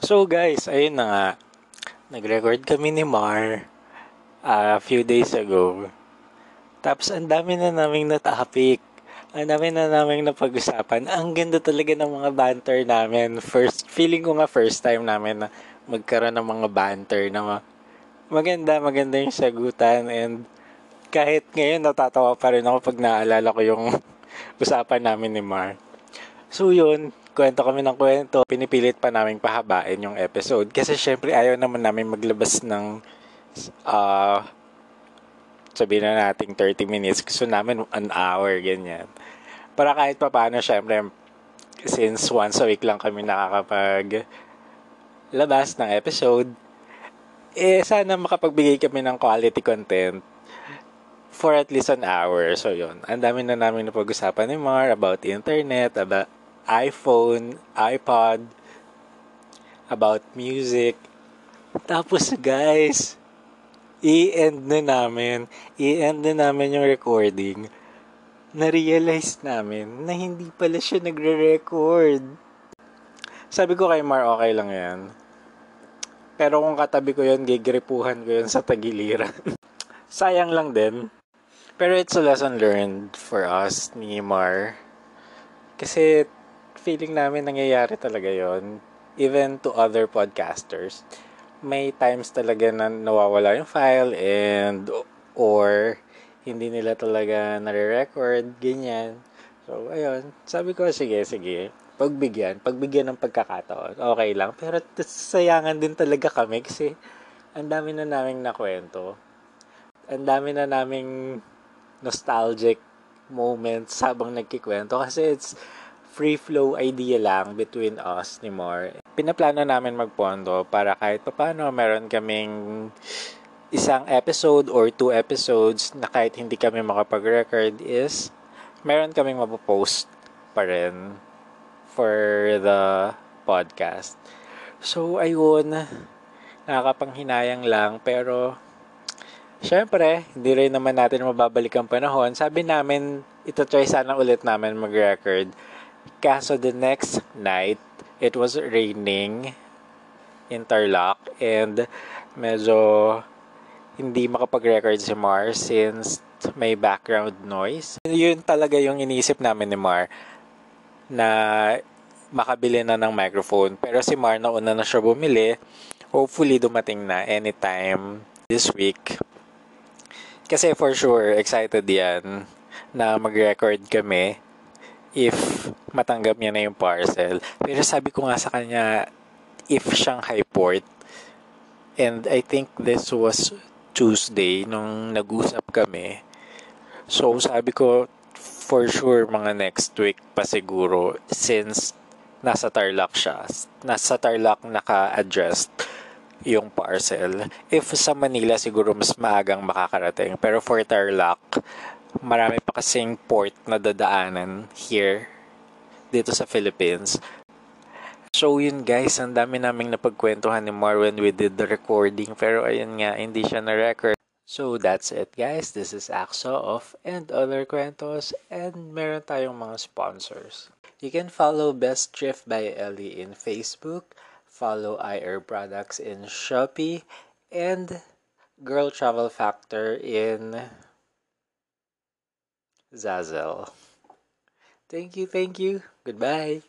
So guys, ayun na nga. Nag-record kami ni Mar uh, a few days ago. Tapos ang dami na naming na topic. Ang dami na naming napag-usapan. Ang ganda talaga ng mga banter namin. First, feeling ko nga first time namin na magkaroon ng mga banter na ma- maganda, maganda yung sagutan and kahit ngayon natatawa pa rin ako pag naalala ko yung usapan namin ni Mar. So yun, kwento kami ng kwento. Pinipilit pa namin pahabain yung episode. Kasi syempre ayaw naman namin maglabas ng uh, sabihin na nating 30 minutes. Gusto namin an hour, ganyan. Para kahit pa paano, syempre, since once a week lang kami nakakapag labas ng episode, eh, sana makapagbigay kami ng quality content for at least an hour. So, yun. Ang dami na namin na pag-usapan ni Mar about internet, about iPhone, iPod, about music. Tapos, guys, i-end na namin. I-end na namin yung recording. Na-realize namin na hindi pala siya nagre-record. Sabi ko kay Mar, okay lang yan. Pero kung katabi ko yun, gigripuhan ko yun sa tagiliran. Sayang lang din. Pero it's a lesson learned for us ni Mar. Kasi feeling namin nangyayari talaga yon Even to other podcasters. May times talaga na nawawala yung file and or hindi nila talaga nare-record, ganyan. So, ayun. Sabi ko, sige, sige. Pagbigyan. Pagbigyan ng pagkakataon. Okay lang. Pero sayangan din talaga kami kasi ang dami na naming nakwento. Ang dami na naming nostalgic moments habang nagkikwento kasi it's free flow idea lang between us ni Mar. Pinaplano namin magpondo para kahit paano meron kaming isang episode or two episodes na kahit hindi kami makapag-record is meron kaming mapopost pa rin for the podcast. So, ayun, nakakapanghinayang lang pero syempre, hindi rin naman natin mababalik ang panahon. Sabi namin, ito try sana ulit namin mag-record. Kaso the next night, it was raining in Tarlac and medyo hindi makapag-record si Mar since may background noise. Yun talaga yung iniisip namin ni Mar na makabili na ng microphone. Pero si Mar nauna na siya bumili. Hopefully dumating na anytime this week. Kasi for sure, excited yan na mag-record kami if matanggap niya na yung parcel. Pero sabi ko nga sa kanya, if Shanghai port, and I think this was Tuesday nung nag-usap kami. So sabi ko, for sure mga next week pa siguro since nasa Tarlac siya. Nasa Tarlac naka-addressed yung parcel. If sa Manila, siguro mas maagang makakarating. Pero for Tarlac, marami pa kasing port na dadaanan here dito sa Philippines. So yun guys, ang dami naming napagkwentuhan ni Mar when we did the recording. Pero ayun nga, hindi siya na-record. So that's it guys. This is Axo of And Other Kwentos. And meron tayong mga sponsors. You can follow Best Thrift by Ellie in Facebook. Follow IR Products in Shopee. And Girl Travel Factor in Zazzle. Thank you, thank you. Goodbye.